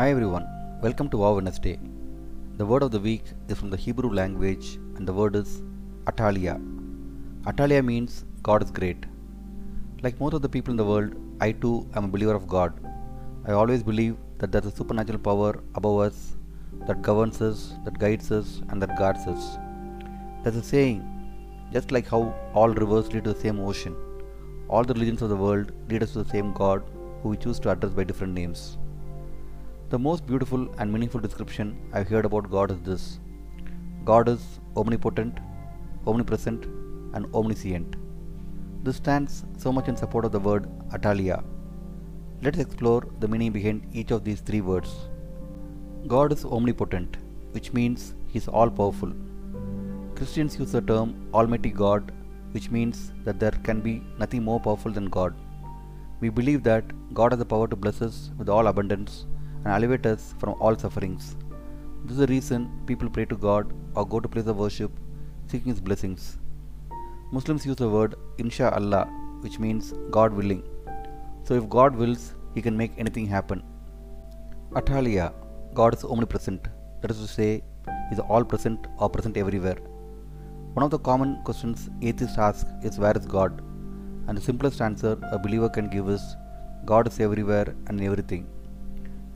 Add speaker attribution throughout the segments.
Speaker 1: Hi everyone, welcome to Wow Wednesday. The word of the week is from the Hebrew language and the word is Atalia. Atalia means God is great. Like most of the people in the world, I too am a believer of God. I always believe that there is a supernatural power above us that governs us, that guides us, and that guards us. There's a saying, just like how all rivers lead to the same ocean, all the religions of the world lead us to the same God who we choose to address by different names. The most beautiful and meaningful description I've heard about God is this God is omnipotent, omnipresent, and omniscient. This stands so much in support of the word Atalia. Let's explore the meaning behind each of these three words. God is omnipotent, which means He is all powerful. Christians use the term Almighty God, which means that there can be nothing more powerful than God. We believe that God has the power to bless us with all abundance and elevate us from all sufferings. This is the reason people pray to God or go to place of worship seeking His blessings. Muslims use the word Insha Allah, which means God willing. So if God wills, He can make anything happen. Atalia, God is omnipresent, that is to say, He is all present or present everywhere. One of the common questions atheists ask is where is God? And the simplest answer a believer can give is God is everywhere and everything.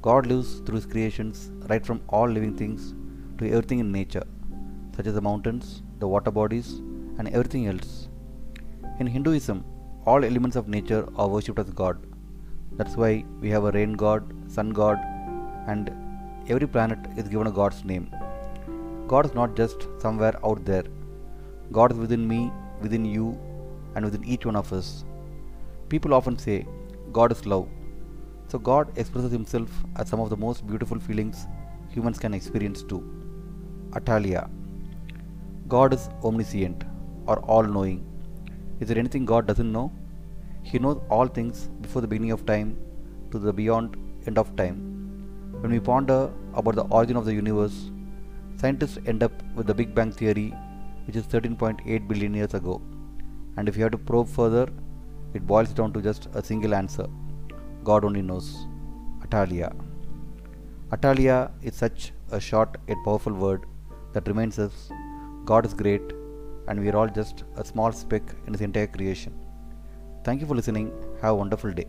Speaker 1: God lives through His creations, right from all living things to everything in nature, such as the mountains, the water bodies, and everything else. In Hinduism, all elements of nature are worshipped as God. That's why we have a rain god, sun god, and every planet is given a God's name. God is not just somewhere out there. God is within me, within you, and within each one of us. People often say, God is love. So God expresses himself as some of the most beautiful feelings humans can experience too. Atalia. God is omniscient or all knowing. Is there anything God doesn't know? He knows all things before the beginning of time to the beyond end of time. When we ponder about the origin of the universe, scientists end up with the Big Bang Theory, which is 13.8 billion years ago. And if you have to probe further, it boils down to just a single answer God only knows. Atalia. Atalia is such a short yet powerful word that reminds us God is great and we are all just a small speck in His entire creation. Thank you for listening. Have a wonderful day.